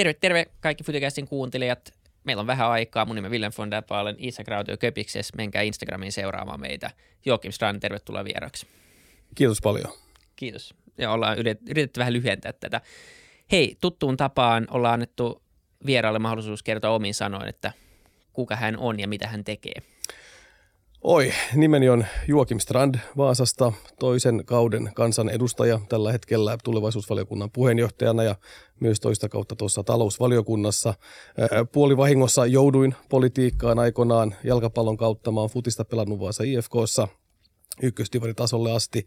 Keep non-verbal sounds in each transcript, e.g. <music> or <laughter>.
Terve, terve kaikki Futucastin kuuntelijat. Meillä on vähän aikaa. Mun nimi on Willem von Dappa, olen Isak Rautio Köpikses. Menkää Instagramiin seuraamaan meitä. Joakim Strand, tervetuloa vieraksi. Kiitos paljon. Kiitos. Ja ollaan yritetty vähän lyhentää tätä. Hei, tuttuun tapaan ollaan annettu vieraalle mahdollisuus kertoa omin sanoin, että kuka hän on ja mitä hän tekee. Oi, nimeni on Juokim Strand Vaasasta, toisen kauden kansanedustaja tällä hetkellä tulevaisuusvaliokunnan puheenjohtajana ja myös toista kautta tuossa talousvaliokunnassa. Puoli vahingossa jouduin politiikkaan aikoinaan jalkapallon kautta. Mä oon futista pelannut Vaasa IFKssa ykköstivaritasolle asti.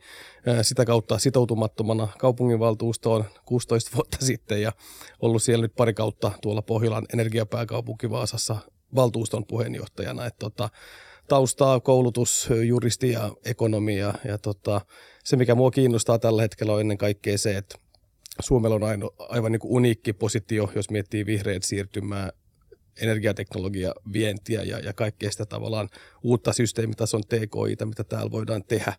Sitä kautta sitoutumattomana kaupunginvaltuustoon 16 vuotta sitten ja ollut siellä nyt pari kautta tuolla Pohjolan energiapääkaupunki Vaasassa valtuuston puheenjohtajana. Että tota, taustaa, koulutus, juristi ja ekonomia. Ja tota, se, mikä mua kiinnostaa tällä hetkellä on ennen kaikkea se, että Suomella on aino, aivan niin kuin uniikki positio, jos miettii vihreät siirtymää, energiateknologia, vientiä ja, ja kaikkea sitä tavallaan uutta systeemitason TKI, mitä täällä voidaan tehdä,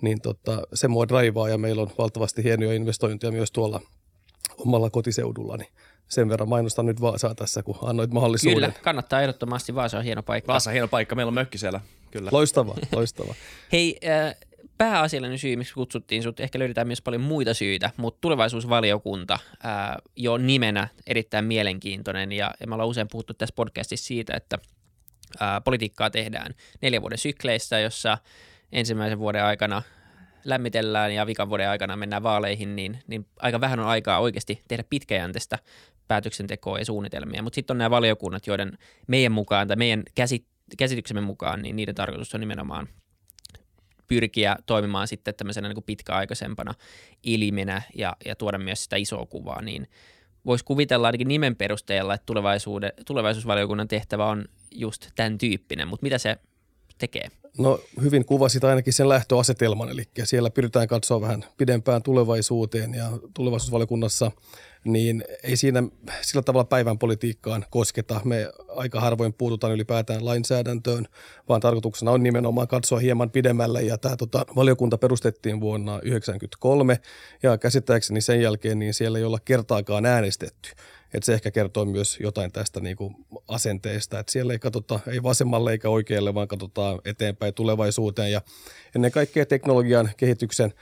niin tota, se mua draivaa ja meillä on valtavasti hienoja investointeja myös tuolla omalla kotiseudullani sen verran mainostan nyt Vaasaa tässä, kun annoit mahdollisuuden. Kyllä, kannattaa ehdottomasti. Vaasa on hieno paikka. Vaasa on hieno paikka, meillä on mökki siellä. Kyllä. Loistava, <laughs> loistava. Hei, äh, pääasiallinen syy, miksi kutsuttiin sut, ehkä löydetään myös paljon muita syitä, mutta tulevaisuusvaliokunta äh, jo nimenä erittäin mielenkiintoinen ja, ja me ollaan usein puhuttu tässä podcastissa siitä, että äh, politiikkaa tehdään neljän vuoden sykleissä, jossa ensimmäisen vuoden aikana lämmitellään ja vikan vuoden aikana mennään vaaleihin, niin, niin aika vähän on aikaa oikeasti tehdä pitkäjänteistä päätöksentekoa ja suunnitelmia. Mutta sitten on nämä valiokunnat, joiden meidän mukaan tai meidän käsit, käsityksemme mukaan, niin niiden tarkoitus on nimenomaan pyrkiä toimimaan sitten tämmöisenä niin pitkäaikaisempana ilimenä ja, ja tuoda myös sitä isoa kuvaa, niin voisi kuvitella ainakin nimen perusteella, että tulevaisuusvaliokunnan tehtävä on just tämän tyyppinen, mutta mitä se tekee? No hyvin kuvasit ainakin sen lähtöasetelman, eli siellä pyritään katsoa vähän pidempään tulevaisuuteen ja tulevaisuusvaliokunnassa, niin ei siinä sillä tavalla päivän politiikkaan kosketa. Me aika harvoin puututaan ylipäätään lainsäädäntöön, vaan tarkoituksena on nimenomaan katsoa hieman pidemmälle ja tämä tota, valiokunta perustettiin vuonna 1993 ja käsittääkseni sen jälkeen niin siellä ei olla kertaakaan äänestetty. Et se ehkä kertoo myös jotain tästä niin kuin asenteesta, että siellä ei katsota ei vasemmalle eikä oikealle, vaan katsotaan eteenpäin tulevaisuuteen ja ennen kaikkea teknologian kehityksen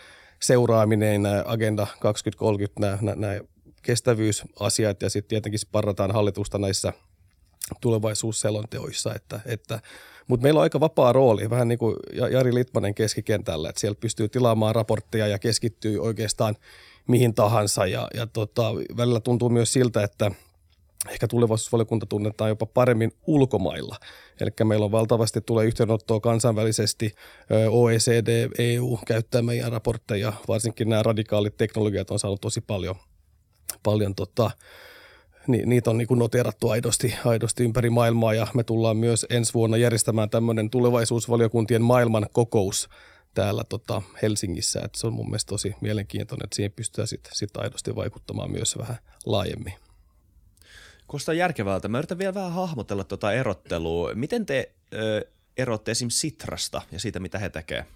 seuraaminen, Agenda 2030, nämä, nämä, nämä kestävyysasiat ja sitten tietenkin sparrataan hallitusta näissä tulevaisuusselonteoissa, että, että mutta meillä on aika vapaa rooli, vähän niin kuin Jari Litmanen keskikentällä, että siellä pystyy tilaamaan raportteja ja keskittyy oikeastaan mihin tahansa. Ja, ja tota, välillä tuntuu myös siltä, että ehkä tulevaisuusvaliokunta tunnetaan jopa paremmin ulkomailla. Eli meillä on valtavasti tulee yhteydenottoa kansainvälisesti, OECD, EU käyttää meidän raportteja, varsinkin nämä radikaalit teknologiat on saanut tosi paljon, paljon tota, niitä on niin kuin noterattu aidosti, aidosti ympäri maailmaa ja me tullaan myös ensi vuonna järjestämään tämmöinen tulevaisuusvaliokuntien maailman kokous täällä tota Helsingissä. Et se on mun mielestä tosi mielenkiintoinen, että siihen pystytään sitten sit aidosti vaikuttamaan myös vähän laajemmin. Kuulostaa järkevältä. Mä yritän vielä vähän hahmotella tuota erottelua. Miten te ö, erotte esim. Sitrasta ja siitä, mitä he tekevät?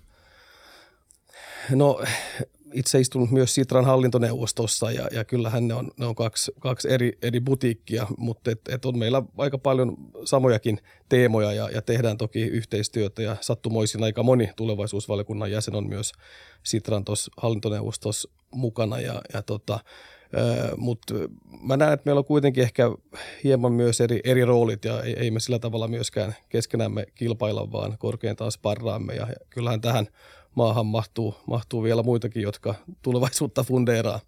No itse istun myös Sitran hallintoneuvostossa ja, ja kyllähän ne on, ne on kaksi, kaksi eri, eri butiikkia, mutta et, et on meillä aika paljon samojakin teemoja ja, ja tehdään toki yhteistyötä ja sattumoisin aika moni tulevaisuusvaliokunnan jäsen on myös Sitran tuossa hallintoneuvostossa mukana ja, ja tota, mutta mä näen, että meillä on kuitenkin ehkä hieman myös eri, eri roolit ja ei, ei me sillä tavalla myöskään keskenämme kilpailla, vaan korkeintaan sparraamme ja, ja kyllähän tähän – maahan mahtuu, mahtuu vielä muitakin, jotka tulevaisuutta fundeeraa.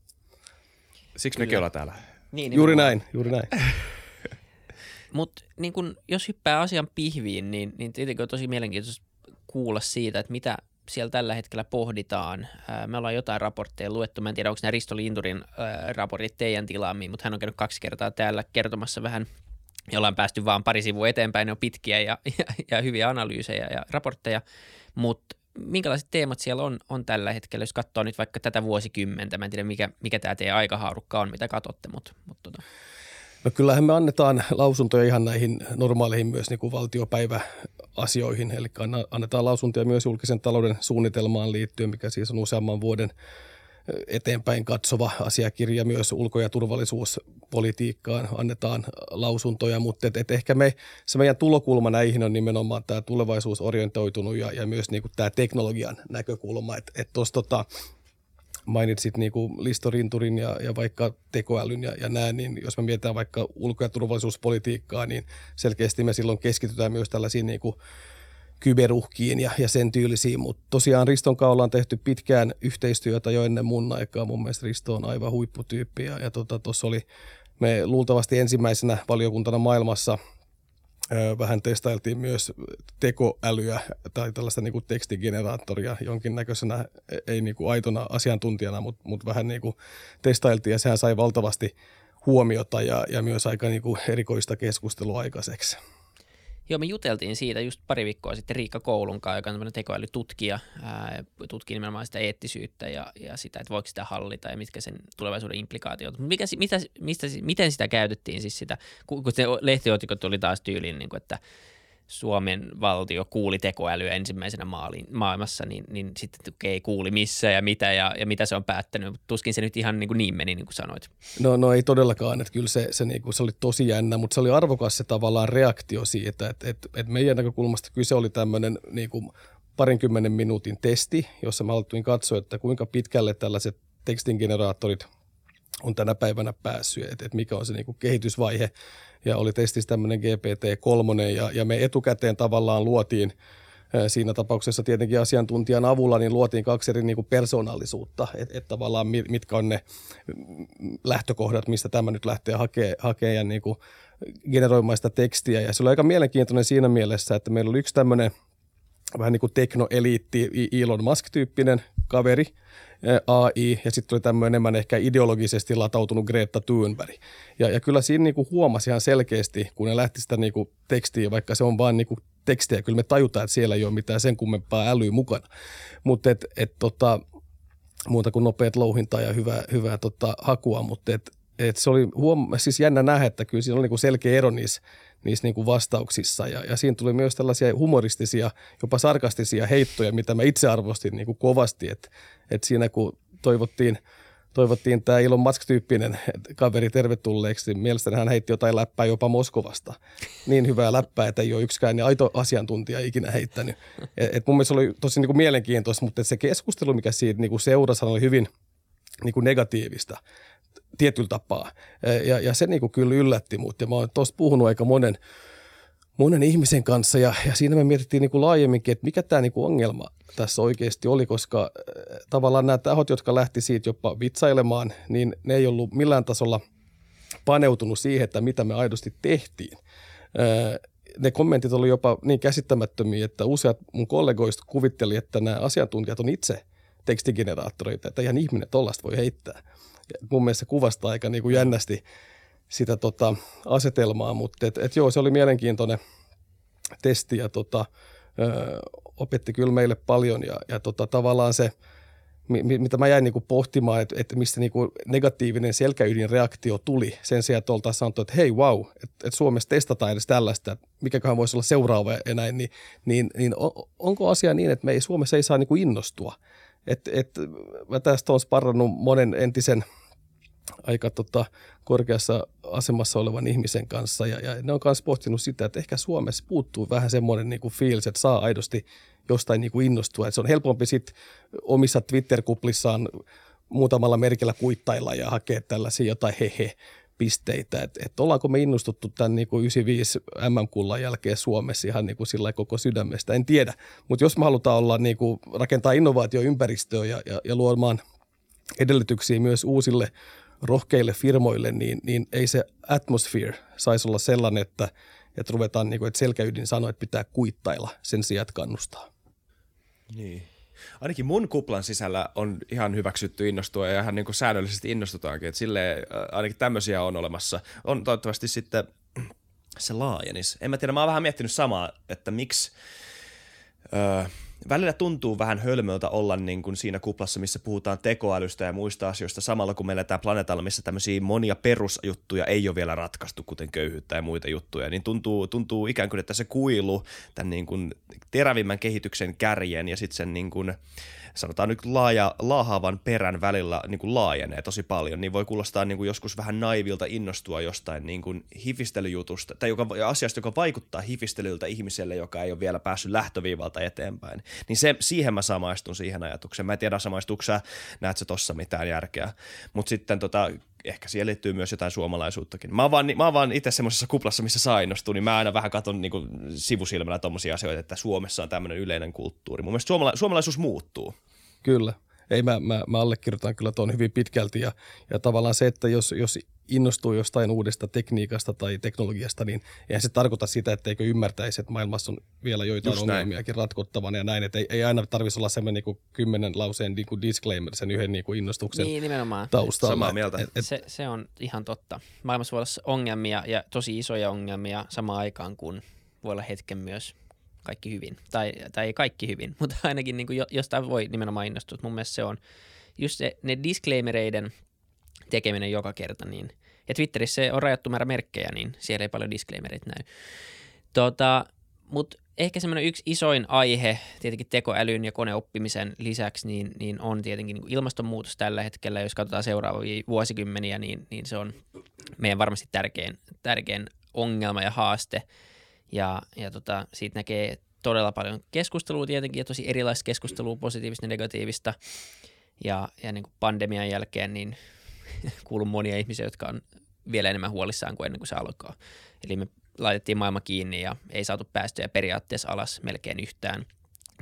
Siksi mekin ollaan täällä. Niin, juuri näin, juuri näin. <laughs> Mutta niin jos hyppää asian pihviin, niin, niin tietenkin on tosi mielenkiintoista kuulla siitä, että mitä siellä tällä hetkellä pohditaan. Me ollaan jotain raportteja luettu. Mä en tiedä, onko nämä Risto Linturin raportit teidän tilaamiin, mutta hän on käynyt kaksi kertaa täällä kertomassa vähän, jolla on päästy vaan pari sivua eteenpäin. Ne on pitkiä ja, <laughs> ja, ja hyviä analyysejä ja raportteja, mutta minkälaiset teemat siellä on, on tällä hetkellä, jos katsoo nyt vaikka tätä vuosikymmentä, mä en tiedä mikä, mikä tämä teidän aikahaarukka on, mitä katsotte, mutta, mutta tota. No kyllähän me annetaan lausuntoja ihan näihin normaaleihin myös niin kuin valtiopäiväasioihin, eli annetaan lausuntoja myös julkisen talouden suunnitelmaan liittyen, mikä siis on useamman vuoden eteenpäin katsova asiakirja myös ulko- ja turvallisuuspolitiikkaan annetaan lausuntoja, mutta et, et ehkä me, se meidän tulokulma näihin on nimenomaan tämä tulevaisuusorientoitunut ja, ja myös niin kuin tämä teknologian näkökulma, että et tuossa tota, mainitsit niin kuin listorinturin ja, ja vaikka tekoälyn ja, ja näin, niin jos me mietitään vaikka ulko- ja turvallisuuspolitiikkaa, niin selkeästi me silloin keskitytään myös tällaisiin niin kuin kyberuhkiin ja, ja sen tyylisiin, mutta tosiaan Riston kanssa ollaan tehty pitkään yhteistyötä jo ennen mun aikaa. Mun mielestä Risto on aivan huipputyyppi ja, ja tuossa tota, oli me luultavasti ensimmäisenä valiokuntana maailmassa ö, vähän testailtiin myös tekoälyä tai tällaista niin kuin tekstigeneraattoria jonkinnäköisenä, ei niin kuin aitona asiantuntijana, mutta, mutta vähän niin kuin testailtiin ja sehän sai valtavasti huomiota ja, ja myös aika niin kuin erikoista keskustelua aikaiseksi. Joo, me juteltiin siitä just pari viikkoa sitten Riikka Koulun kanssa, joka on tämmöinen tekoälytutkija, tutkii nimenomaan sitä eettisyyttä ja, ja sitä, että voiko sitä hallita ja mitkä sen tulevaisuuden implikaatiot. Mikä, mitä, mistä, miten sitä käytettiin siis sitä, kun, se lehtiotikot oli taas tyyliin, niin kuin, että – Suomen valtio kuuli tekoälyä ensimmäisenä maaliin, maailmassa, niin, niin sitten ei kuuli missä ja mitä ja, ja mitä se on päättänyt. Tuskin se nyt ihan niin, kuin niin meni, niin kuin sanoit. No, no ei todellakaan, että kyllä se, se, niin kuin, se oli tosi jännä, mutta se oli arvokas se tavallaan reaktio siitä, että, että, että meidän näkökulmasta kyse oli tämmöinen niin kuin parinkymmenen minuutin testi, jossa me haluttiin katsoa, että kuinka pitkälle tällaiset tekstingeneraattorit on tänä päivänä päässyt, että, että mikä on se niin kuin kehitysvaihe ja oli testissä tämmöinen GPT-3 ja, ja me etukäteen tavallaan luotiin siinä tapauksessa tietenkin asiantuntijan avulla niin luotiin kaksi eri niin kuin persoonallisuutta, että et tavallaan mitkä on ne lähtökohdat, mistä tämä nyt lähtee hakemaan hakee ja niin kuin generoimaan sitä tekstiä. Ja se oli aika mielenkiintoinen siinä mielessä, että meillä oli yksi tämmöinen vähän niin kuin teknoeliitti, Elon Musk-tyyppinen kaveri, AI, ja sitten oli tämmöinen enemmän ehkä ideologisesti latautunut Greta Thunberg. Ja, ja kyllä siinä niinku huomasi ihan selkeästi, kun ne lähti sitä niinku tekstiä, vaikka se on vain niinku tekstiä, kyllä me tajutaan, että siellä ei ole mitään sen kummempaa älyä mukana. Mutta et, et tota, muuta kuin nopeat louhintaa ja hyvää, hyvää tota, hakua, mutta et, et se oli huom- siis jännä nähdä, että kyllä siinä oli niinku selkeä ero niissä, niissä niinku vastauksissa. Ja, ja siinä tuli myös tällaisia humoristisia, jopa sarkastisia heittoja, mitä mä itse arvostin niinku kovasti. Että et siinä kun toivottiin, toivottiin tämä Elon Musk-tyyppinen kaveri tervetulleeksi, niin mielestäni hän heitti jotain läppää jopa Moskovasta. Niin hyvää läppää, että ei ole yksikään niin aito asiantuntija ikinä heittänyt. Et, et mun mielestä se oli tosi niinku mielenkiintoista, mutta se keskustelu, mikä siitä niinku seurasi, oli hyvin niinku negatiivista tietyllä tapaa. Ja, ja se niinku kyllä yllätti mut. Ja mä oon tuossa puhunut aika monen, monen ihmisen kanssa ja, ja siinä me mietittiin niinku laajemminkin, että mikä tämä niinku ongelma tässä oikeasti oli, koska tavallaan nämä tahot, jotka lähti siitä jopa vitsailemaan, niin ne ei ollut millään tasolla paneutunut siihen, että mitä me aidosti tehtiin. Ne kommentit oli jopa niin käsittämättömiä, että useat mun kollegoista kuvitteli, että nämä asiantuntijat on itse tekstigeneraattoreita, että ihan ihminen tollasta voi heittää. Mun mielestä se kuvastaa aika niin kuin jännästi sitä tota asetelmaa, mutta et, et joo, se oli mielenkiintoinen testi ja tota, ö, opetti kyllä meille paljon ja, ja tota, tavallaan se, mitä mä jäin niinku pohtimaan, että, että mistä niinku negatiivinen selkäydinreaktio tuli sen sijaan, että oltaisiin sanottu, että hei wow, että, että Suomessa testataan edes tällaista, että mikäköhän voisi olla seuraava ja näin, niin, niin, niin onko asia niin, että me ei Suomessa ei saa niinku innostua – et, et, mä tästä olen sparrannut monen entisen aika tota, korkeassa asemassa olevan ihmisen kanssa ja, ja ne on myös pohtinut sitä, että ehkä Suomessa puuttuu vähän semmoinen niin kuin fiilis, että saa aidosti jostain niin kuin innostua. Et se on helpompi sitten omissa Twitter-kuplissaan muutamalla merkillä kuittailla ja hakea tällaisia jotain hehe pisteitä, että et ollaanko me innostuttu tämän niin kuin 95 MM-kullan jälkeen Suomessa ihan niin kuin sillä koko sydämestä, en tiedä. Mutta jos me halutaan olla niin kuin, rakentaa innovaatioympäristöä ja, ja, ja luomaan edellytyksiä myös uusille rohkeille firmoille, niin, niin ei se atmosphere saisi olla sellainen, että, että ruvetaan, niin kuin, että selkäydin sanoa, että pitää kuittailla sen sijaan, että kannustaa. Niin ainakin mun kuplan sisällä on ihan hyväksytty innostua ja ihan niin kuin säännöllisesti innostutaankin. Että silleen, ainakin tämmöisiä on olemassa. On toivottavasti sitten se laajenis. En mä tiedä, mä oon vähän miettinyt samaa, että miksi, öö, välillä tuntuu vähän hölmöltä olla niin kuin siinä kuplassa, missä puhutaan tekoälystä ja muista asioista samalla, kun me eletään planeetalla, missä tämmöisiä monia perusjuttuja ei ole vielä ratkaistu, kuten köyhyyttä ja muita juttuja, niin tuntuu, tuntuu ikään kuin, että se kuilu tämän niin kuin terävimmän kehityksen kärjen ja sitten sen niin kuin, sanotaan nyt laaja, laahaavan perän välillä niin kuin laajenee tosi paljon, niin voi kuulostaa niin kuin joskus vähän naivilta innostua jostain niin kuin hifistelyjutusta, tai joka, asiasta, joka vaikuttaa hifistelyltä ihmiselle, joka ei ole vielä päässyt lähtöviivalta eteenpäin. Niin se, siihen mä samaistun siihen ajatukseen. Mä en tiedä, samaistuuko sä, näet sä tossa mitään järkeä. Mutta sitten tota, ehkä siihen liittyy myös jotain suomalaisuuttakin. Mä oon vaan, mä oon vaan itse semmoisessa kuplassa, missä saa innostua, niin mä aina vähän katson niin kuin sivusilmällä tommosia asioita, että Suomessa on tämmöinen yleinen kulttuuri. Mun mielestä suomala- suomalaisuus muuttuu. Kyllä. Ei, mä, mä, mä allekirjoitan kyllä tuon hyvin pitkälti ja, ja tavallaan se, että jos, jos innostuu jostain uudesta tekniikasta tai teknologiasta, niin eihän se tarkoita sitä, etteikö ymmärtäisi, että maailmassa on vielä joitain Just ongelmiakin näin. ratkottavana ja näin, että ei, ei aina tarvitsisi olla semmoinen niin kymmenen lauseen niin kuin disclaimer sen yhden niin kuin innostuksen niin, nimenomaan. taustalla. Samaa mieltä. Et, et, se, se on ihan totta. Maailmassa voi olla ongelmia ja tosi isoja ongelmia samaan aikaan, kun voi olla hetken myös kaikki hyvin. Tai, tai ei kaikki hyvin, <laughs> mutta ainakin niin kuin jostain voi nimenomaan innostua. Mun mielestä se on just se, ne disclaimereiden tekeminen joka kerta, niin ja Twitterissä on rajattu määrä merkkejä, niin siellä ei paljon disclaimereita näy. Tota, Mutta ehkä semmoinen yksi isoin aihe tietenkin tekoälyn ja koneoppimisen lisäksi, niin, niin on tietenkin niin ilmastonmuutos tällä hetkellä. Jos katsotaan seuraavia vuosikymmeniä, niin, niin se on meidän varmasti tärkein, tärkein ongelma ja haaste. Ja, ja tota, siitä näkee todella paljon keskustelua tietenkin ja tosi erilaista keskustelua, positiivista ja negatiivista. Ja, ja niin kuin pandemian jälkeen niin <laughs> kuulun monia ihmisiä, jotka on vielä enemmän huolissaan kuin ennen kuin se alkaa. Eli me laitettiin maailma kiinni ja ei saatu päästöjä periaatteessa alas melkein yhtään.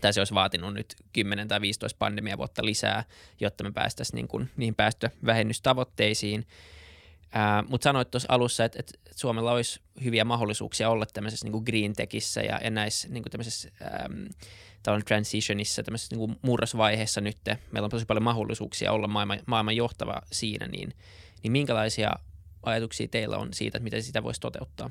Tai se olisi vaatinut nyt 10 tai 15 pandemia vuotta lisää, jotta me päästäisiin niin kuin niihin päästövähennystavoitteisiin. Mutta sanoit tuossa alussa, että, että Suomella olisi hyviä mahdollisuuksia olla tämmöisessä niin green techissä ja, ja näissä niin kuin tämmöisessä ähm, transitionissa, tämmöisessä niin kuin murrosvaiheessa nyt. Meillä on tosi paljon mahdollisuuksia olla maailman, maailman johtava siinä, niin, niin minkälaisia ajatuksia teillä on siitä, että miten sitä voisi toteuttaa?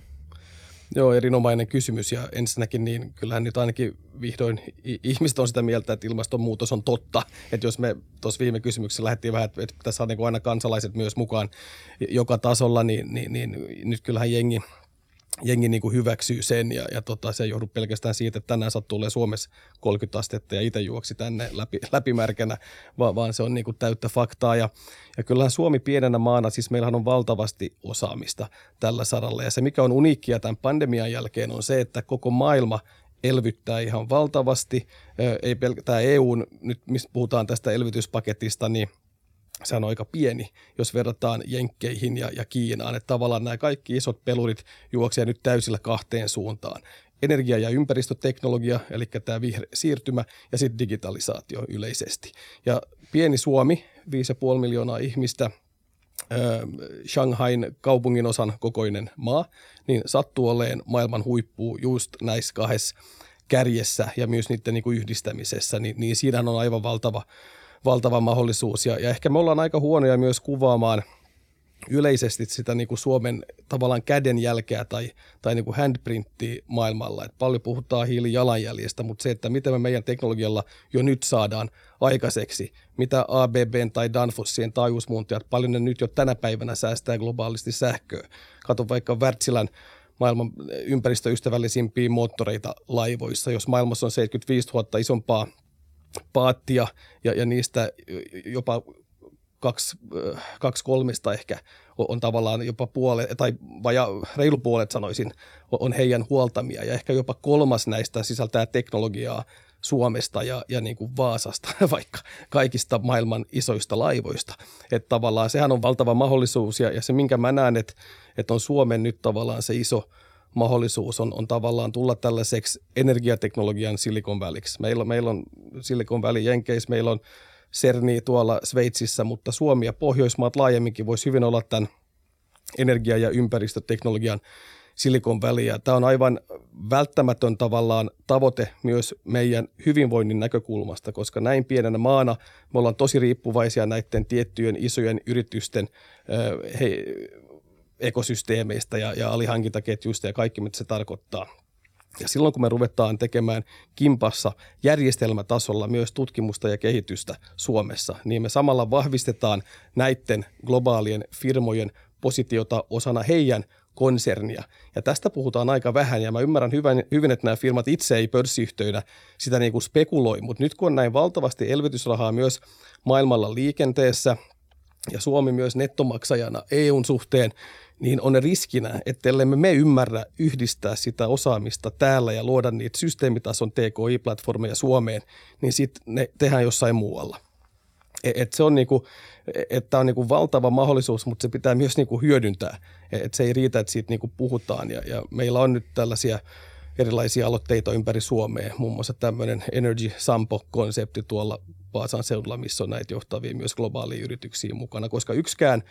Joo, erinomainen kysymys ja ensinnäkin niin kyllähän nyt ainakin vihdoin ihmiset on sitä mieltä, että ilmastonmuutos on totta. Että jos me tuossa viime kysymyksessä lähdettiin vähän, että tässä on niin aina kansalaiset myös mukaan joka tasolla, niin, niin, niin nyt kyllähän jengi – jengi niin kuin hyväksyy sen ja, ja tota, se ei johdu pelkästään siitä, että tänään sattuu tulee Suomessa 30 astetta ja itse juoksi tänne läpi, läpimärkänä, vaan, vaan se on niin kuin täyttä faktaa. Ja, ja kyllähän Suomi pienenä maana, siis meillähän on valtavasti osaamista tällä saralla ja se mikä on uniikkia tämän pandemian jälkeen on se, että koko maailma elvyttää ihan valtavasti. Ei pelkästään EUn, nyt mistä puhutaan tästä elvytyspaketista, niin – se on aika pieni, jos verrataan Jenkkeihin ja, ja Kiinaan. Että tavallaan nämä kaikki isot pelurit juoksevat nyt täysillä kahteen suuntaan. Energia- ja ympäristöteknologia, eli tämä vihreä siirtymä, ja sitten digitalisaatio yleisesti. Ja pieni Suomi, 5,5 miljoonaa ihmistä, Shanghain kaupungin osan kokoinen maa, niin sattuu olemaan maailman huippu just näissä kahdessa kärjessä ja myös niiden niin kuin yhdistämisessä, niin, niin siinä on aivan valtava valtava mahdollisuus. Ja, ja ehkä me ollaan aika huonoja myös kuvaamaan yleisesti sitä niin kuin Suomen tavallaan kädenjälkeä tai, tai niin kuin handprinttiä maailmalla. Et paljon puhutaan hiilijalanjäljestä, mutta se, että miten me meidän teknologialla jo nyt saadaan aikaiseksi, mitä ABB tai Danfossien taajuusmuuntajat, paljon ne nyt jo tänä päivänä säästää globaalisti sähköä. Kato vaikka Wärtsilän maailman ympäristöystävällisimpiä moottoreita laivoissa. Jos maailmassa on 75 000 isompaa paattia ja, ja niistä jopa kaksi, kaksi kolmesta ehkä on, on tavallaan jopa puolet, tai vaja, reilu puolet sanoisin, on heidän huoltamia. Ja ehkä jopa kolmas näistä sisältää teknologiaa Suomesta ja, ja niin kuin Vaasasta, <laughs> vaikka kaikista maailman isoista laivoista. Että tavallaan sehän on valtava mahdollisuus ja, ja se minkä mä näen, että, että on Suomen nyt tavallaan se iso – mahdollisuus on, on tavallaan tulla tällaiseksi energiateknologian Silicon Valleyksi. Meillä, meillä on Silicon Valley Jenkeissä, meillä on CERNI tuolla Sveitsissä, mutta Suomi ja Pohjoismaat laajemminkin voisi hyvin olla tämän energia- ja ympäristöteknologian Silicon Valley. Ja tämä on aivan välttämätön tavallaan tavoite myös meidän hyvinvoinnin näkökulmasta, koska näin pienenä maana me ollaan tosi riippuvaisia näiden tiettyjen isojen yritysten he, ekosysteemeistä ja, ja alihankintaketjuista ja kaikki, mitä se tarkoittaa. Ja silloin kun me ruvetaan tekemään kimpassa järjestelmätasolla myös tutkimusta ja kehitystä Suomessa, niin me samalla vahvistetaan näiden globaalien firmojen positiota osana heidän konsernia. Ja tästä puhutaan aika vähän ja mä ymmärrän hyvin, hyvin että nämä firmat itse ei pörssiyhtiöinä sitä niin kuin spekuloi, mutta nyt kun on näin valtavasti elvytysrahaa myös maailmalla liikenteessä ja Suomi myös nettomaksajana EUn suhteen, niin on riskinä, että ellei me ymmärrä yhdistää sitä osaamista täällä ja luoda niitä systeemitason TKI-platformeja Suomeen, niin sitten ne tehdään jossain muualla. E, et se on niinku, että on niinku valtava mahdollisuus, mutta se pitää myös niinku hyödyntää. E, et se ei riitä, että siitä niinku puhutaan. Ja, ja meillä on nyt tällaisia erilaisia aloitteita ympäri Suomea, muun muassa tämmöinen Energy Sampo-konsepti tuolla Vaasan seudulla, missä on näitä johtavia myös globaalia yrityksiä mukana, koska yksikään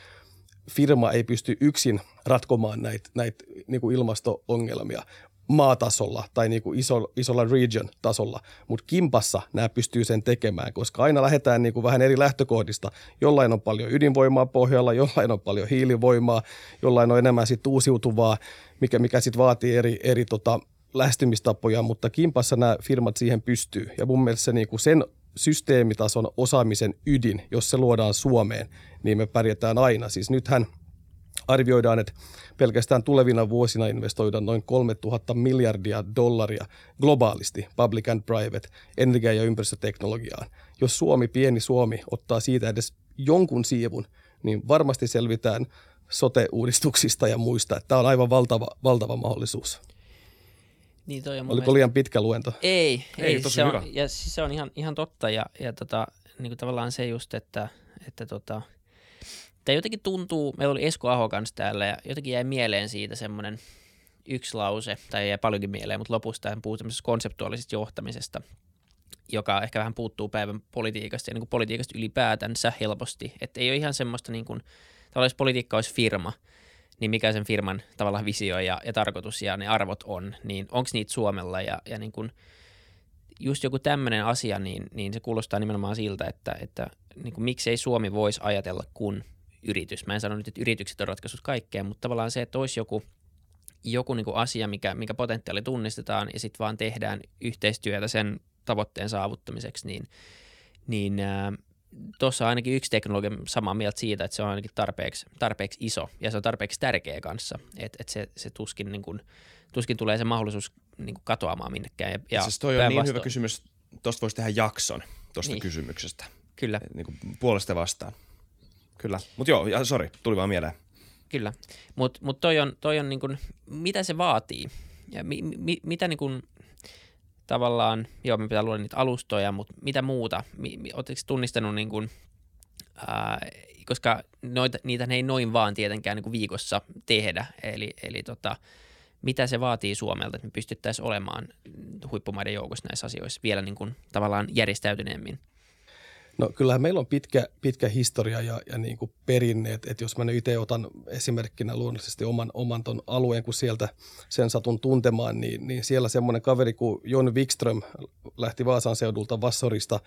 firma ei pysty yksin ratkomaan näitä, näitä niin kuin ilmasto-ongelmia maatasolla tai niin kuin iso, isolla region-tasolla, mutta kimpassa nämä pystyy sen tekemään, koska aina lähdetään niin kuin vähän eri lähtökohdista. Jollain on paljon ydinvoimaa pohjalla, jollain on paljon hiilivoimaa, jollain on enemmän sit uusiutuvaa, mikä, mikä sitten vaatii eri, eri tota, lähestymistapoja, mutta kimpassa nämä firmat siihen pystyy. Ja mun mielestä se, niin kuin sen systeemitason osaamisen ydin, jos se luodaan Suomeen, niin me pärjätään aina. Siis nythän arvioidaan, että pelkästään tulevina vuosina investoidaan noin 3000 miljardia dollaria globaalisti public and private energia- ja ympäristöteknologiaan. Jos Suomi, pieni Suomi, ottaa siitä edes jonkun siivun, niin varmasti selvitään sote-uudistuksista ja muista. Tämä on aivan valtava, valtava mahdollisuus. Niin toi on Oliko mielestä... liian pitkä luento? Ei, ei, ei tosi se, hyvä. on, ja siis se on ihan, ihan totta ja, ja tota, niin kuin tavallaan se just, että, että tota, Tämä jotenkin tuntuu, meillä oli Esko Aho kanssa täällä ja jotenkin jäi mieleen siitä semmoinen yksi lause, tai jäi paljonkin mieleen, mutta lopusta hän puhuu konseptuaalisesta johtamisesta, joka ehkä vähän puuttuu päivän politiikasta ja niin kuin politiikasta ylipäätänsä helposti. Että ei ole ihan semmoista, niin kuin, tavallaan jos politiikka olisi firma, niin mikä sen firman tavallaan visio ja, ja tarkoitus ja ne arvot on, niin onko niitä Suomella ja, ja niin kuin, just joku tämmöinen asia, niin, niin se kuulostaa nimenomaan siltä, että, että niin kuin, miksei Suomi voisi ajatella kun yritys. Mä en sano nyt, että yritykset on ratkaisut kaikkeen, mutta tavallaan se, että olisi joku, joku niin asia, mikä, mikä potentiaali tunnistetaan ja sitten vaan tehdään yhteistyötä sen tavoitteen saavuttamiseksi, niin, niin tuossa ainakin yksi teknologia samaa mieltä siitä, että se on ainakin tarpeeksi, tarpeeksi iso ja se on tarpeeksi tärkeä kanssa, että et se, se tuskin, niin kuin, tuskin tulee se mahdollisuus niin kuin katoamaan minnekään. Ja, ja siis toi on niin hyvä kysymys, tuosta voisi tehdä jakson tuosta niin. kysymyksestä. Kyllä. Niin kuin puolesta vastaan. Kyllä, mutta joo, ja sori, tuli vaan mieleen. Kyllä, mutta mut toi on, toi on niin kuin, mitä se vaatii ja mi, mi, mitä niin kuin, tavallaan, joo me pitää luoda niitä alustoja, mutta mitä muuta, oletteko tunnistanut niin kuin, ää, koska noita, niitä ei noin vaan tietenkään niin kuin viikossa tehdä, eli, eli tota, mitä se vaatii Suomelta, että me pystyttäisiin olemaan huippumaiden joukossa näissä asioissa vielä niin kuin, tavallaan järjestäytyneemmin? No kyllähän meillä on pitkä, pitkä historia ja, ja niin kuin perinneet, että jos mä nyt itse otan esimerkkinä luonnollisesti oman, oman ton alueen, kun sieltä sen satun tuntemaan, niin, niin siellä semmoinen kaveri kuin Jon Wikström lähti Vaasan seudulta Vassorista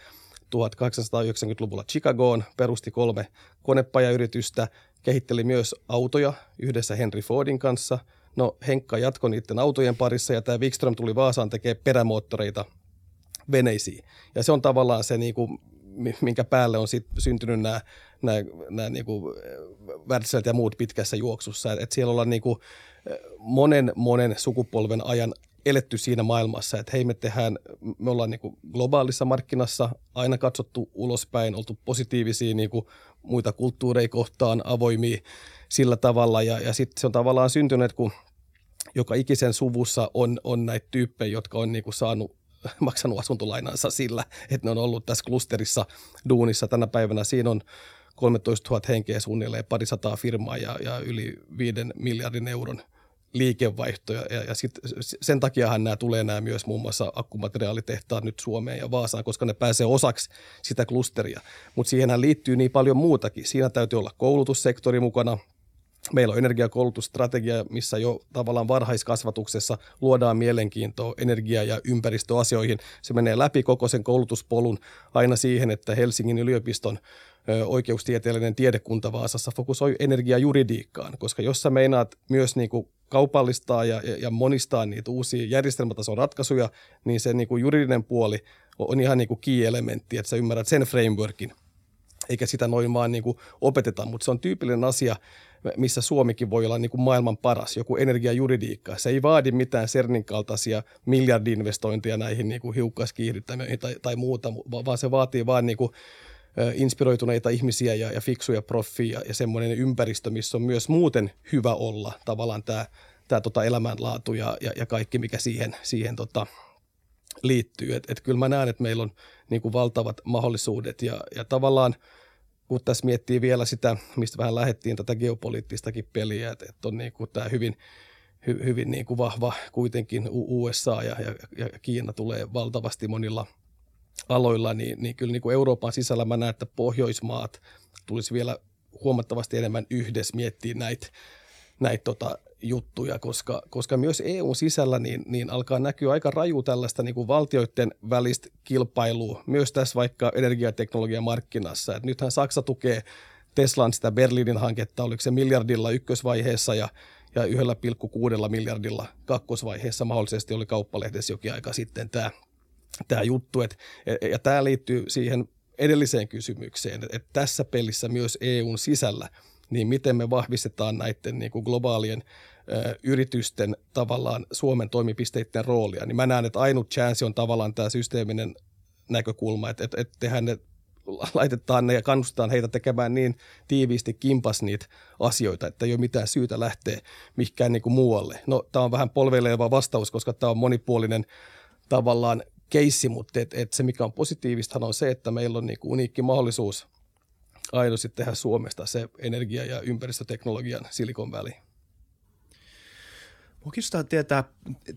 1890-luvulla Chicagoon, perusti kolme konepajayritystä, kehitteli myös autoja yhdessä Henry Fordin kanssa. No Henkka jatkoi niiden autojen parissa ja tämä Wikström tuli Vaasaan tekemään perämoottoreita veneisiin. Ja se on tavallaan se niin kuin minkä päälle on sit syntynyt nämä, nämä, nämä niin kuin Wärtsilät ja muut pitkässä juoksussa. Et siellä ollaan niin kuin monen, monen sukupolven ajan eletty siinä maailmassa, että hei me tehdään, me ollaan niin kuin globaalissa markkinassa aina katsottu ulospäin, oltu positiivisia kuin muita kulttuureja kohtaan, avoimia sillä tavalla ja, ja sitten se on tavallaan syntynyt, kun joka ikisen suvussa on, on näitä tyyppejä, jotka on niin kuin saanut <laughs> maksanut asuntolainansa sillä, että ne on ollut tässä klusterissa duunissa tänä päivänä. Siinä on 13 000 henkeä suunnilleen, pari sataa firmaa ja, ja yli 5 miljardin euron liikevaihto. Ja, ja sit, sen takiahan nämä tulee nämä myös muun muassa akkumateriaalitehtaat nyt Suomeen ja Vaasaan, koska ne pääsee osaksi sitä klusteria. Mutta siihenhän liittyy niin paljon muutakin. Siinä täytyy olla koulutussektori mukana, Meillä on energiakoulutusstrategia, missä jo tavallaan varhaiskasvatuksessa luodaan mielenkiintoa energia- ja ympäristöasioihin. Se menee läpi koko sen koulutuspolun aina siihen, että Helsingin yliopiston oikeustieteellinen tiedekunta Vaasassa fokusoi energiajuridiikkaan, koska jos sä meinaat myös niin kuin kaupallistaa ja, ja, monistaa niitä uusia järjestelmätason ratkaisuja, niin se niin kuin juridinen puoli on ihan niin kuin key-elementti, että sä ymmärrät sen frameworkin, eikä sitä noin vaan niin kuin opeteta, mutta se on tyypillinen asia, missä Suomikin voi olla niin kuin maailman paras, joku energiajuridiikka. Se ei vaadi mitään CERNin kaltaisia miljardi-investointeja näihin niin kuin hiukkaskiihdyttämiin tai, tai muuta, vaan se vaatii vaan niin kuin inspiroituneita ihmisiä ja, ja fiksuja proffia ja semmoinen ympäristö, missä on myös muuten hyvä olla tavallaan tämä, tämä tota elämänlaatu ja, ja, ja kaikki, mikä siihen, siihen tota, liittyy. Et, et kyllä mä näen, että meillä on niin kuin valtavat mahdollisuudet ja, ja tavallaan kun tässä miettii vielä sitä, mistä vähän lähdettiin tätä geopoliittistakin peliä, että, että on niin kuin tämä hyvin, hy, hyvin niin kuin vahva kuitenkin USA ja, ja, ja Kiina tulee valtavasti monilla – aloilla, niin, niin kyllä niin kuin Euroopan sisällä mä näen, että Pohjoismaat tulisi vielä huomattavasti enemmän yhdessä miettiä näitä näitä tota, juttuja, koska, koska myös EUn sisällä niin, niin alkaa näkyä aika raju tällaista niin kuin valtioiden välistä kilpailua, myös tässä vaikka energiateknologian markkinassa. Et nythän Saksa tukee Teslan sitä Berliinin hanketta, oliko se miljardilla ykkösvaiheessa ja, ja 1,6 miljardilla kakkosvaiheessa mahdollisesti oli kauppalehdessä jokin aika sitten tämä tämä juttu. Et, ja tämä liittyy siihen edelliseen kysymykseen, että tässä pelissä myös EUn sisällä, niin miten me vahvistetaan näiden niin kuin globaalien ö, yritysten tavallaan Suomen toimipisteiden roolia. Niin mä näen, että ainut chance on tavallaan tämä systeeminen näkökulma, että, että, että tehdään ne laitetaan ne ja kannustetaan heitä tekemään niin tiiviisti kimpas niitä asioita, että ei ole mitään syytä lähteä mihinkään niin kuin muualle. No, tämä on vähän polveileva vastaus, koska tämä on monipuolinen tavallaan keissi, mutta et, et se mikä on positiivista on se, että meillä on niinku uniikki mahdollisuus aidosti tehdä Suomesta se energia- ja ympäristöteknologian Silicon Valley. Mua kiinnostaa tietää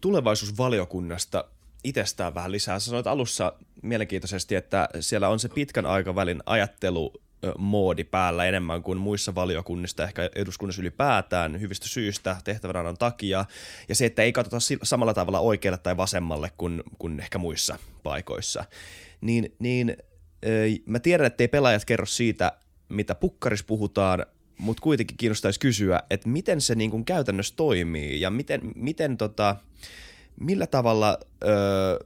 tulevaisuusvaliokunnasta itsestään vähän lisää. Sä sanoit alussa mielenkiintoisesti, että siellä on se pitkän aikavälin ajattelu moodi päällä enemmän kuin muissa valiokunnissa, ehkä eduskunnassa ylipäätään hyvistä syistä tehtävänannon takia, ja se, että ei katsota samalla tavalla oikealle tai vasemmalle kuin, kuin ehkä muissa paikoissa. Niin, niin mä tiedän, että ei pelaajat kerro siitä, mitä pukkaris puhutaan, mutta kuitenkin kiinnostaisi kysyä, että miten se niin kuin käytännössä toimii ja miten, miten tota, millä tavalla öö,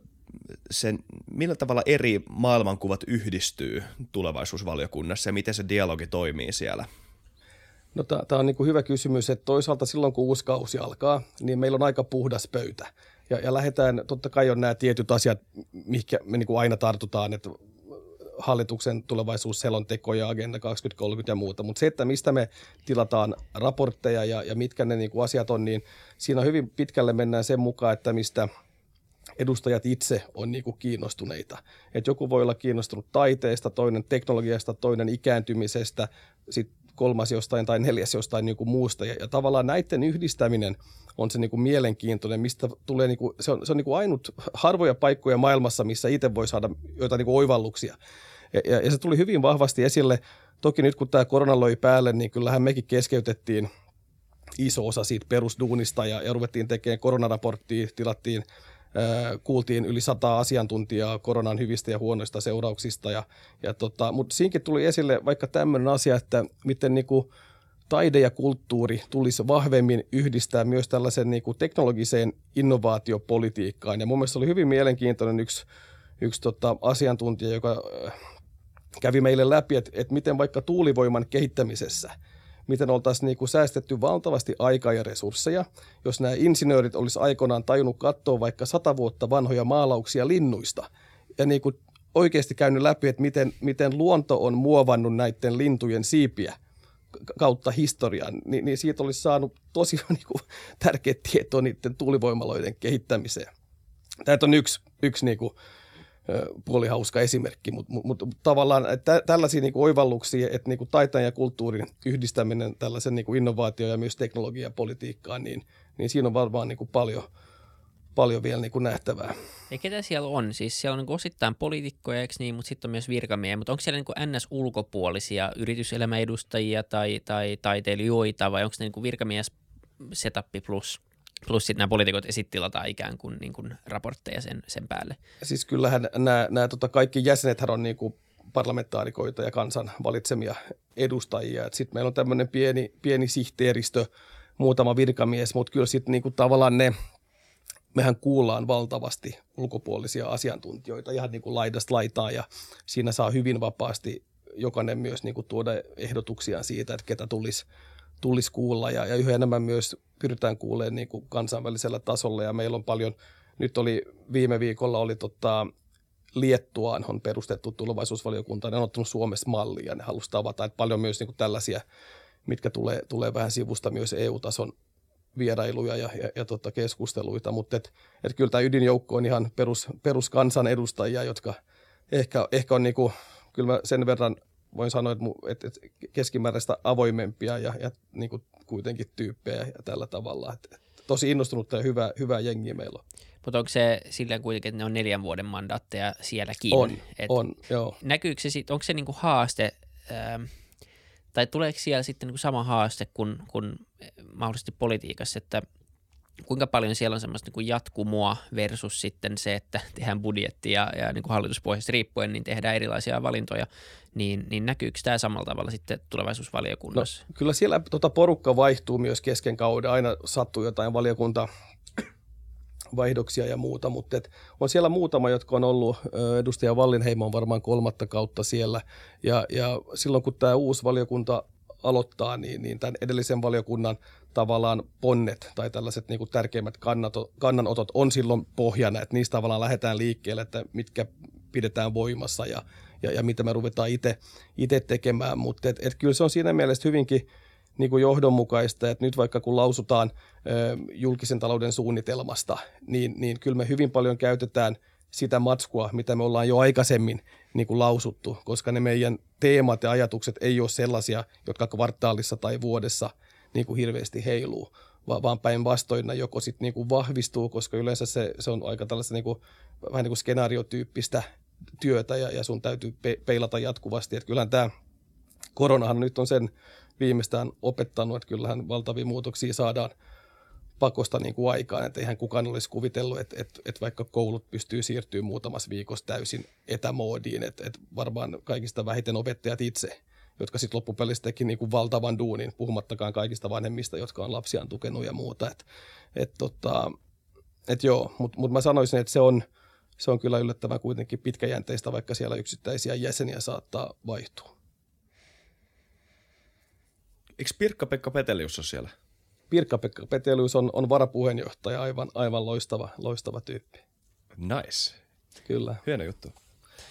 sen, millä tavalla eri maailmankuvat yhdistyy tulevaisuusvaliokunnassa ja miten se dialogi toimii siellä? No tämä on niin hyvä kysymys, että toisaalta silloin kun uusi kausi alkaa, niin meillä on aika puhdas pöytä. Ja, ja lähdetään, totta kai on nämä tietyt asiat, mihinkä me kuin aina tartutaan, että hallituksen tulevaisuusselonteko ja Agenda 2030 ja muuta, mutta se, että mistä me tilataan raportteja ja, ja mitkä ne niin kuin asiat on, niin siinä hyvin pitkälle mennään sen mukaan, että mistä – edustajat itse on niin kuin kiinnostuneita. Et joku voi olla kiinnostunut taiteesta, toinen teknologiasta, toinen ikääntymisestä, sitten kolmas jostain tai neljäs jostain niin kuin muusta. Ja, ja tavallaan näiden yhdistäminen on se niin kuin mielenkiintoinen, mistä tulee, niin kuin, se on, se on niin kuin ainut harvoja paikkoja maailmassa, missä itse voi saada jotain niin kuin oivalluksia. Ja, ja, ja se tuli hyvin vahvasti esille. Toki nyt kun tämä korona löi päälle, niin kyllähän mekin keskeytettiin iso osa siitä perusduunista ja, ja ruvettiin tekemään koronaraporttia, tilattiin kuultiin yli sata asiantuntijaa koronan hyvistä ja huonoista seurauksista. Ja, ja tota, mutta siinäkin tuli esille vaikka tämmöinen asia, että miten niin kuin taide ja kulttuuri tulisi vahvemmin yhdistää myös tällaisen niin kuin teknologiseen innovaatiopolitiikkaan. Ja mun mielestä oli hyvin mielenkiintoinen yksi, yksi tota asiantuntija, joka kävi meille läpi, että, että miten vaikka tuulivoiman kehittämisessä – miten oltaisiin niin kuin säästetty valtavasti aikaa ja resursseja, jos nämä insinöörit olisi aikoinaan tajunnut katsoa vaikka sata vuotta vanhoja maalauksia linnuista ja niin kuin oikeasti käynyt läpi, että miten, miten luonto on muovannut näiden lintujen siipiä kautta historian, niin, niin siitä olisi saanut tosi <laughs> niin kuin, tärkeä tietoa niiden tuulivoimaloiden kehittämiseen. Tämä on yksi, yksi niin kuin, puolihauska esimerkki, mutta mut, mut, tavallaan tä, tällaisia niinku oivalluksia, että niinku taiteen ja kulttuurin yhdistäminen tällaisen niinku innovaatio- ja myös teknologiapolitiikkaan, niin, niin siinä on varmaan niinku paljon, paljon vielä niinku nähtävää. Ja ketä siellä on? Siis siellä on niinku osittain poliitikkoja, eikö niin, mutta sitten on myös virkamiehiä, mutta onko siellä niinku NS-ulkopuolisia yrityselämäedustajia tai, tai taiteilijoita vai onko ne niinku virkamies setup plus? Plus sitten nämä poliitikot esittilataan ikään kuin, niin kuin raportteja sen, sen päälle. Siis kyllähän nämä, nämä tota kaikki jäsenet on niin kuin parlamentaarikoita ja kansan valitsemia edustajia. Sitten meillä on tämmöinen pieni, pieni sihteeristö muutama virkamies, mutta kyllä sitten niinku tavallaan ne, mehän kuullaan valtavasti ulkopuolisia asiantuntijoita ihan niin kuin laidasta laitaan ja siinä saa hyvin vapaasti jokainen myös niin kuin tuoda ehdotuksia siitä, että ketä tulisi tulisi kuulla ja, ja yhä enemmän myös pyritään kuulemaan niin kuin kansainvälisellä tasolla. Ja meillä on paljon, nyt oli viime viikolla oli tota, Liettuaan on perustettu tulevaisuusvaliokunta, ne on ottanut Suomessa mallia, ne halusi tavata, että paljon myös niin kuin tällaisia, mitkä tulee, tulee vähän sivusta myös EU-tason vierailuja ja, ja, ja tota keskusteluita, mutta et, et kyllä tämä ydinjoukko on ihan perus, peruskansan edustajia, jotka ehkä, ehkä on niinku, kyllä mä sen verran voin sanoa, että, että keskimääräistä avoimempia ja, ja niinku kuitenkin tyyppejä ja tällä tavalla. Et, et tosi innostunutta ja hyvää, hyvää jengiä meillä on. Mutta onko se sillä kuitenkin, että ne on neljän vuoden mandaatteja sielläkin? On, Et on, joo. Näkyykö se sitten, onko se niinku haaste, ähm, tai tuleeko siellä sitten niinku sama haaste kuin, kuin mahdollisesti politiikassa, että kuinka paljon siellä on semmoista niin jatkumoa versus sitten se, että <laughs> tehdään budjetti ja, ja niin kuin hallituspohjasta riippuen, niin tehdään erilaisia valintoja, niin, niin näkyykö tämä samalla tavalla sitten tulevaisuusvaliokunnassa? No, kyllä siellä tota porukka vaihtuu myös kesken kauden, aina sattuu jotain valiokunta vaihdoksia ja muuta, mutta et on siellä muutama, jotka on ollut, edustaja Vallinheimo on varmaan kolmatta kautta siellä, ja, ja silloin kun tämä uusi valiokunta aloittaa, niin, niin tämän edellisen valiokunnan tavallaan ponnet tai tällaiset niin kuin tärkeimmät kannanotot on silloin pohjana, että niistä tavallaan lähdetään liikkeelle, että mitkä pidetään voimassa ja, ja, ja mitä me ruvetaan itse tekemään, mutta et, et kyllä se on siinä mielessä hyvinkin niin kuin johdonmukaista, että nyt vaikka kun lausutaan ö, julkisen talouden suunnitelmasta, niin, niin kyllä me hyvin paljon käytetään sitä matskua, mitä me ollaan jo aikaisemmin niin kuin lausuttu, koska ne meidän teemat ja ajatukset ei ole sellaisia, jotka kvartaalissa tai vuodessa niin kuin hirveästi heiluu, vaan päinvastoin ne joko sitten niin vahvistuu, koska yleensä se, se on aika tällaista niin kuin, vähän niin kuin skenaariotyyppistä työtä ja, ja sun täytyy pe- peilata jatkuvasti. Että kyllähän tämä koronahan nyt on sen viimeistään opettanut, että kyllähän valtavia muutoksia saadaan – pakosta niin kuin aikaan, että eihän kukaan olisi kuvitellut, että, että, että vaikka koulut pystyy siirtymään muutamassa viikossa täysin etämoodiin, että, että varmaan kaikista vähiten opettajat itse, jotka sitten loppupelissä teki niin kuin valtavan duunin, puhumattakaan kaikista vanhemmista, jotka on lapsiaan tukenut ja muuta. Että, että, tota, että joo, mutta mut mä sanoisin, että se on, se on kyllä yllättävän kuitenkin pitkäjänteistä, vaikka siellä yksittäisiä jäseniä saattaa vaihtua. Eikö Pirkka-Pekka Petelius ole siellä? Pirkka-Pekka Petelius on, on varapuheenjohtaja, aivan, aivan loistava, loistava tyyppi. Nice. Kyllä. Hieno juttu.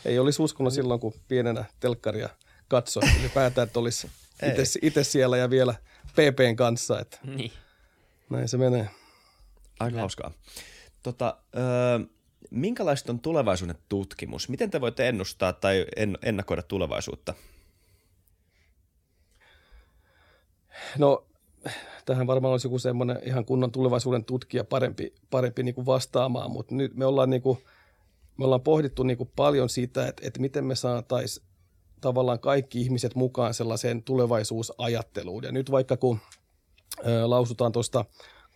Ei olisi uskonut silloin, kun pienenä telkkaria katsoi, ylipäätään, että olisi <laughs> itse siellä ja vielä PPn kanssa. Että niin. Näin se menee. Aika hauskaa. Tota, öö, minkälaista on tulevaisuuden tutkimus? Miten te voitte ennustaa tai ennakoida tulevaisuutta? No tähän varmaan olisi joku semmoinen ihan kunnon tulevaisuuden tutkija parempi, parempi niin kuin vastaamaan, mutta nyt me ollaan, niin kuin, me ollaan pohdittu niin kuin paljon siitä, että, että miten me saataisiin tavallaan kaikki ihmiset mukaan sellaiseen tulevaisuusajatteluun. Ja nyt vaikka kun lausutaan tuosta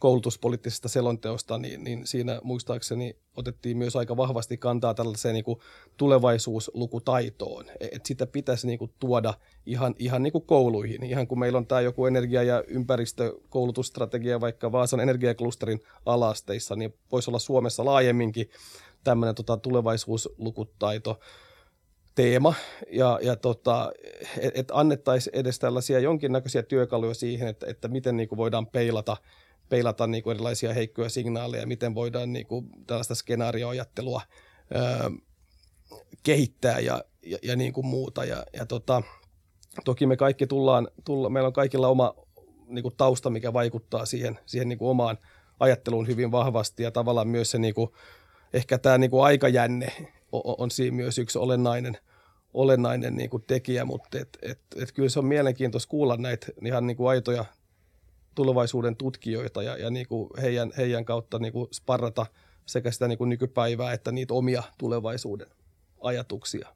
koulutuspoliittisesta selonteosta, niin, niin siinä muistaakseni otettiin myös aika vahvasti kantaa tällaiseen niin kuin tulevaisuuslukutaitoon. E, että sitä pitäisi niin kuin tuoda ihan, ihan niin kuin kouluihin. Ihan kun meillä on tämä joku energia- ja ympäristökoulutusstrategia vaikka Vaasan energiaklusterin alasteissa, niin voisi olla Suomessa laajemminkin tämmöinen tota, tulevaisuuslukutaito teema ja, ja tota, että et annettaisiin edes tällaisia jonkinnäköisiä työkaluja siihen, että, että miten niin kuin voidaan peilata – peilata niin kuin erilaisia heikkoja signaaleja, miten voidaan niin kuin tällaista skenaarioajattelua öö, kehittää ja, ja, ja niin kuin muuta. Ja, ja tota, toki me kaikki tullaan, tulla, meillä on kaikilla oma niin kuin tausta, mikä vaikuttaa siihen, siihen niin kuin omaan ajatteluun hyvin vahvasti ja tavallaan myös se niin kuin, ehkä tämä niin kuin aikajänne on, siinä myös yksi olennainen, olennainen niin kuin tekijä, mutta et, et, et kyllä se on mielenkiintoista kuulla näitä ihan niin kuin aitoja tulevaisuuden tutkijoita ja, ja niin kuin heidän, heidän kautta niin kuin sparrata sekä sitä niin kuin nykypäivää että niitä omia tulevaisuuden ajatuksia.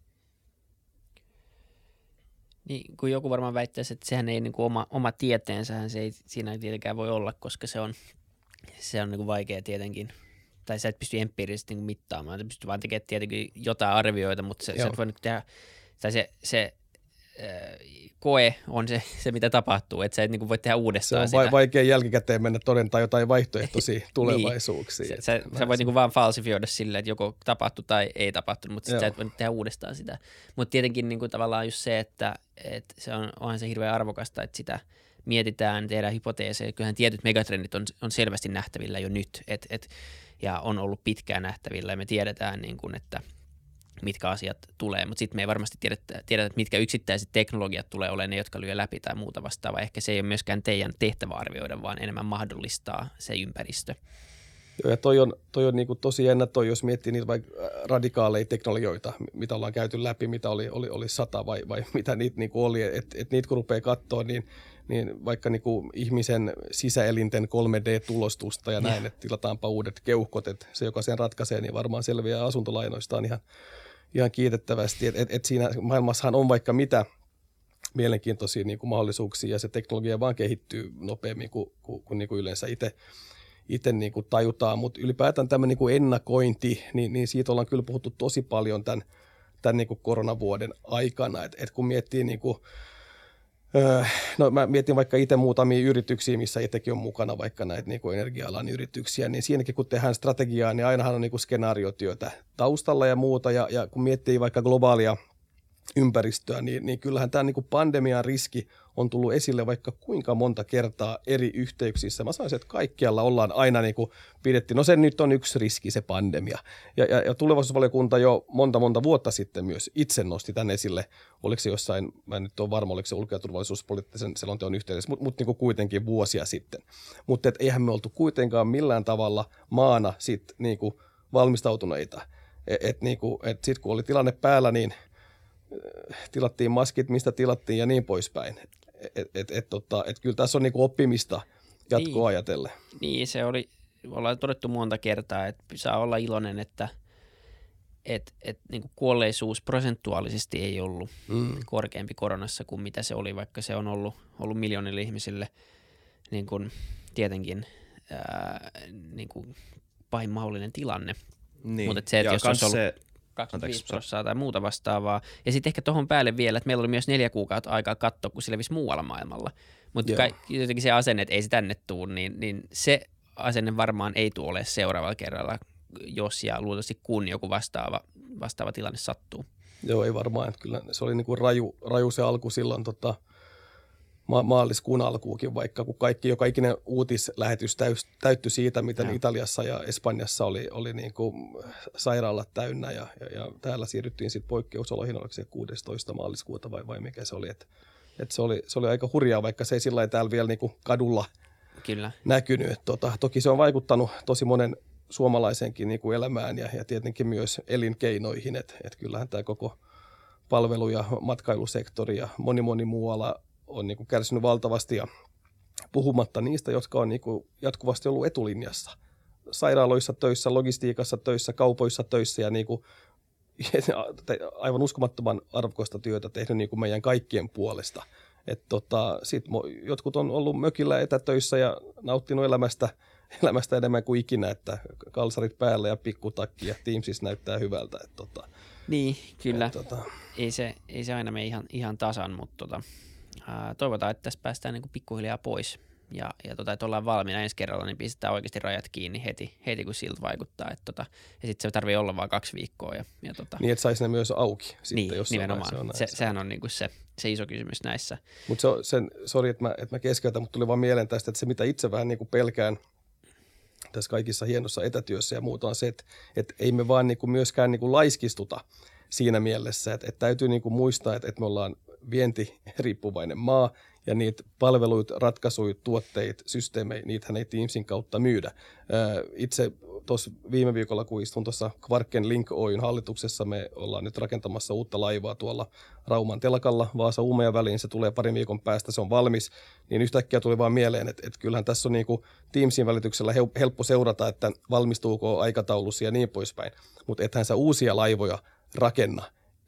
Niin, kun joku varmaan väittäisi, että sehän ei niin kuin oma, oma tieteensä, se ei siinä ei tietenkään voi olla, koska se on, se on niin kuin vaikea tietenkin. Tai sä et pysty empiirisesti niin mittaamaan, sä pystyt vaan tekemään tietenkin jotain arvioita, mutta se, sä et voi niin tehdä, tai se, se koe on se, se mitä tapahtuu, että sä et niin voi tehdä uudestaan Se on sitä. vaikea jälkikäteen mennä todentaa jotain vaihtoehtoisia <laughs> niin. tulevaisuuksia. niin. Sä, sä voit niin vaan falsifioida silleen, että joko tapahtui tai ei tapahtunut, mutta sit sä et voi tehdä uudestaan sitä. Mutta tietenkin niin kuin tavallaan just se, että, että se on, onhan se hirveän arvokasta, että sitä mietitään, tehdään hypoteeseja. Kyllähän tietyt megatrendit on, on selvästi nähtävillä jo nyt, et, et, ja on ollut pitkään nähtävillä ja me tiedetään, niin kuin, että – mitkä asiat tulee, mutta sitten me ei varmasti tiedetä, tiedetä, että mitkä yksittäiset teknologiat tulee olemaan ne, jotka lyö läpi tai muuta vastaavaa. Ehkä se ei ole myöskään teidän tehtävä arvioida, vaan enemmän mahdollistaa se ympäristö. Joo, ja toi on, toi on niin kuin tosi jännä toi, jos miettii niitä vaikka radikaaleja teknologioita, mitä ollaan käyty läpi, mitä oli, oli, oli sata vai, vai <laughs> mitä niitä niin kuin oli, että et niitä kun rupeaa katsoa, niin, niin vaikka niin kuin ihmisen sisäelinten 3D-tulostusta ja näin, että tilataanpa uudet keuhkot, että se joka sen ratkaisee, niin varmaan selviää asuntolainoistaan ihan, ihan kiitettävästi. Et, et, et siinä maailmassahan on vaikka mitä mielenkiintoisia niin kuin mahdollisuuksia ja se teknologia vaan kehittyy nopeammin kuin, kuin, kuin, niin kuin yleensä itse itse niin kuin tajutaan, mutta ylipäätään tämä niin kuin ennakointi, niin, niin siitä ollaan kyllä puhuttu tosi paljon tämän, tämän niin kuin koronavuoden aikana, että et kun miettii niin kuin, öö, No mä mietin vaikka itse muutamia yrityksiä, missä itsekin on mukana, vaikka näitä niin energia-alan yrityksiä, niin siinäkin kun tehdään strategiaa, niin ainahan on niin kuin skenaariotyötä taustalla ja muuta, ja, ja kun miettii vaikka globaalia ympäristöä, niin, niin kyllähän tämä niin kuin pandemian riski on tullut esille vaikka kuinka monta kertaa eri yhteyksissä. Mä sanoisin, että kaikkialla ollaan aina niin kuin pidetty, no se nyt on yksi riski, se pandemia. Ja, ja, ja tulevaisuusvaliokunta jo monta monta vuotta sitten myös itse nosti tämän esille. Oliko se jossain, mä en nyt ole varma, oliko se ulko- ja turvallisuuspoliittisen selonteon yhteydessä, mutta mut niin kuitenkin vuosia sitten. Mutta eihän me oltu kuitenkaan millään tavalla maana sit niin kuin valmistautuneita. Et, et, niin et sitten kun oli tilanne päällä, niin – tilattiin maskit, mistä tilattiin ja niin poispäin. Et, et, et, tota, et kyllä tässä on niinku oppimista jatkoa niin. ajatellen. Niin, se oli, ollaan todettu monta kertaa, että saa olla iloinen, että et, et, niin kuolleisuus prosentuaalisesti ei ollut mm. korkeampi koronassa kuin mitä se oli, vaikka se on ollut, ollut miljoonille ihmisille niin kuin, tietenkin ää, niin kuin pahin mahdollinen tilanne. Niin. Mutta se, että jos olisi ollut... se 25 prosenttia tai muuta vastaavaa. Ja sitten ehkä tuohon päälle vielä, että meillä oli myös neljä kuukautta aikaa katsoa, kun se levisi muualla maailmalla. Mutta jotenkin se asenne, että ei se tänne tule, niin, niin se asenne varmaan ei tule ole seuraavalla kerralla, jos ja luultavasti kun joku vastaava, vastaava tilanne sattuu. Joo, ei varmaan. Että kyllä se oli niin kuin raju, raju se alku silloin tota, – ma- maaliskuun alkuukin, vaikka kun kaikki, joka ikinen uutislähetys täys, täyttyi siitä, miten ja. Italiassa ja Espanjassa oli, oli niin kuin sairaalat täynnä ja, ja, ja täällä siirryttiin sitten poikkeusoloihin, oliko se 16. maaliskuuta vai, vai mikä se oli, että et se, oli, se oli aika hurjaa, vaikka se ei sillä täällä vielä niin kuin kadulla Kyllä. näkynyt. Et tota, toki se on vaikuttanut tosi monen suomalaisenkin niin kuin elämään ja, ja tietenkin myös elinkeinoihin, että et kyllähän tämä koko palvelu- ja matkailusektori ja moni moni muu ala on niin kuin kärsinyt valtavasti ja puhumatta niistä, jotka on niin kuin jatkuvasti ollut etulinjassa. Sairaaloissa töissä, logistiikassa töissä, kaupoissa töissä ja niin kuin <laughs> aivan uskomattoman arvokasta työtä tehnyt niin kuin meidän kaikkien puolesta. Et tota, sit jotkut on ollut mökillä etätöissä ja nauttinut elämästä, <laughs> elämästä enemmän kuin ikinä, että kalsarit päällä ja pikkutakki ja Teamsissa näyttää hyvältä. Et tota, niin, kyllä. Et tota. ei, se, ei se aina mene ihan, ihan tasan, mutta tota, ää, toivotaan, että tässä päästään niin kuin pikkuhiljaa pois ja, ja tota, että ollaan valmiina ensi kerralla, niin pistetään oikeasti rajat kiinni heti, heti kun siltä vaikuttaa. Että tota, ja sitten se tarvii olla vain kaksi viikkoa. Ja, ja tota, niin, että saisi ne myös auki sitten, niin, jos nimenomaan. Se on se, sehän on niinku se, se iso kysymys näissä. Mutta se, sen, sori, että mä, että mä keskeytän, mutta tuli vaan mieleen tästä, että se mitä itse vähän niin kuin pelkään tässä kaikissa hienossa etätyössä ja muuta on se, että, että ei me vaan niin kuin myöskään niin kuin laiskistuta siinä mielessä, että, että täytyy niin kuin muistaa, että, että me ollaan vientiriippuvainen <laughs> maa ja niitä palveluita, ratkaisuja, tuotteita, systeemejä, niitähän ei Teamsin kautta myydä. Itse tuossa viime viikolla, kun istun tuossa Kvarken Link Oyn hallituksessa, me ollaan nyt rakentamassa uutta laivaa tuolla Rauman telakalla Vaasa Uumeja väliin, se tulee parin viikon päästä, se on valmis, niin yhtäkkiä tuli vaan mieleen, että, että kyllähän tässä on niin kuin Teamsin välityksellä helppo seurata, että valmistuuko aikataulussa ja niin poispäin, mutta ethän sä uusia laivoja rakenna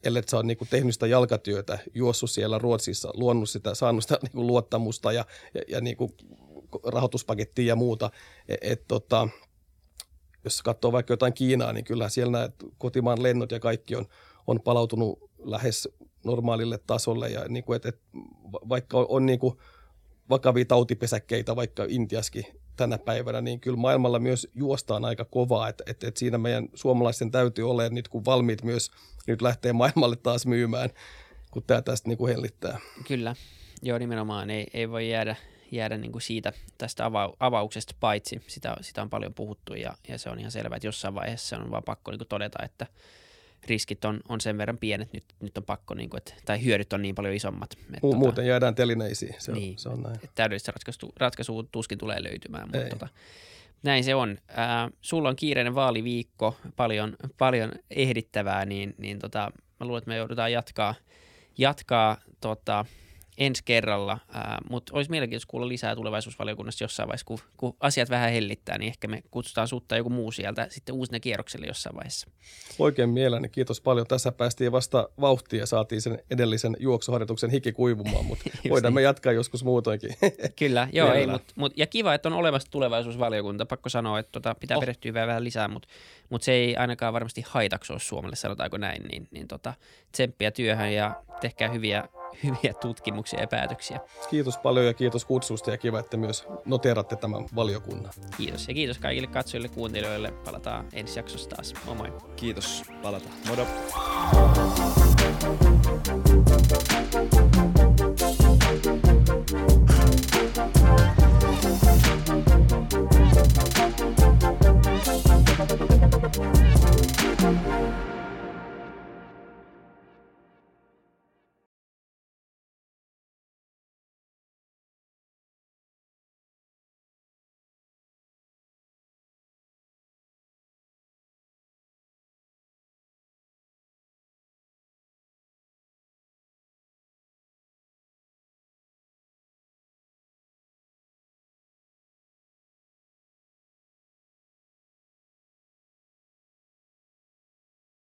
ellei sä ole niin kuin tehnyt sitä jalkatyötä, juossut siellä Ruotsissa, luonut sitä, saanut sitä <laughs> niin kuin luottamusta ja, ja, ja niin kuin rahoituspakettia ja muuta. Et, et, tota, jos katsoo vaikka jotain Kiinaa, niin kyllä siellä nämä kotimaan lennot ja kaikki on, on palautunut lähes normaalille tasolle. Ja niin kuin, et, et, vaikka on, on niin kuin vakavia tautipesäkkeitä vaikka Intiaskin tänä päivänä, niin kyllä maailmalla myös juostaan aika kovaa, että et, et siinä meidän suomalaisten täytyy olla nyt kun valmiit myös nyt lähtee maailmalle taas myymään, kun tämä tästä niin kuin hellittää. Kyllä, joo nimenomaan ei, ei voi jäädä, jäädä niin kuin siitä tästä ava- avauksesta paitsi. Sitä, sitä on paljon puhuttu ja, ja se on ihan selvää, että jossain vaiheessa on vaan pakko niin kuin todeta, että riskit on, on sen verran pienet, nyt, nyt on pakko, niin kuin, että, tai hyödyt on niin paljon isommat. Että, Mu- tota, muuten jäädään telineisiin, se, niin, on, se on näin. Täydellistä ratkaisu, ratkaisua tuskin tulee löytymään, mutta tota, näin se on. Äh, sulla on kiireinen vaaliviikko, paljon, paljon ehdittävää, niin, niin tota, mä luulen, että me joudutaan jatkaa, jatkaa tota, ensi kerralla, mutta olisi mielenkiintoista kuulla lisää tulevaisuusvaliokunnassa jossain vaiheessa, kun, kun asiat vähän hellittää, niin ehkä me kutsutaan sutta joku muu sieltä sitten uusine kierrokselle jossain vaiheessa. Oikein mielelläni, kiitos paljon. Tässä päästiin vasta vauhtia ja saatiin sen edellisen juoksuharjoituksen hiki kuivumaan, mutta <laughs> voidaan niin. me jatkaa joskus muutoinkin. <laughs> Kyllä, joo, ei, mut, mut, ja kiva, että on olemassa tulevaisuusvaliokunta. Pakko sanoa, että tota, pitää oh. perehtyä vähän lisää, mutta mut se ei ainakaan varmasti haitaksi ole Suomelle, sanotaanko näin, niin, niin tota, tsemppiä työhön ja tehkää hyviä hyviä tutkimuksia ja päätöksiä. Kiitos paljon ja kiitos kutsusta ja kiva, että myös noteratte tämän valiokunnan. Kiitos ja kiitos kaikille katsojille kuuntelijoille. Palataan ensi jaksossa taas. Moi moi. Kiitos. Palataan. Modo.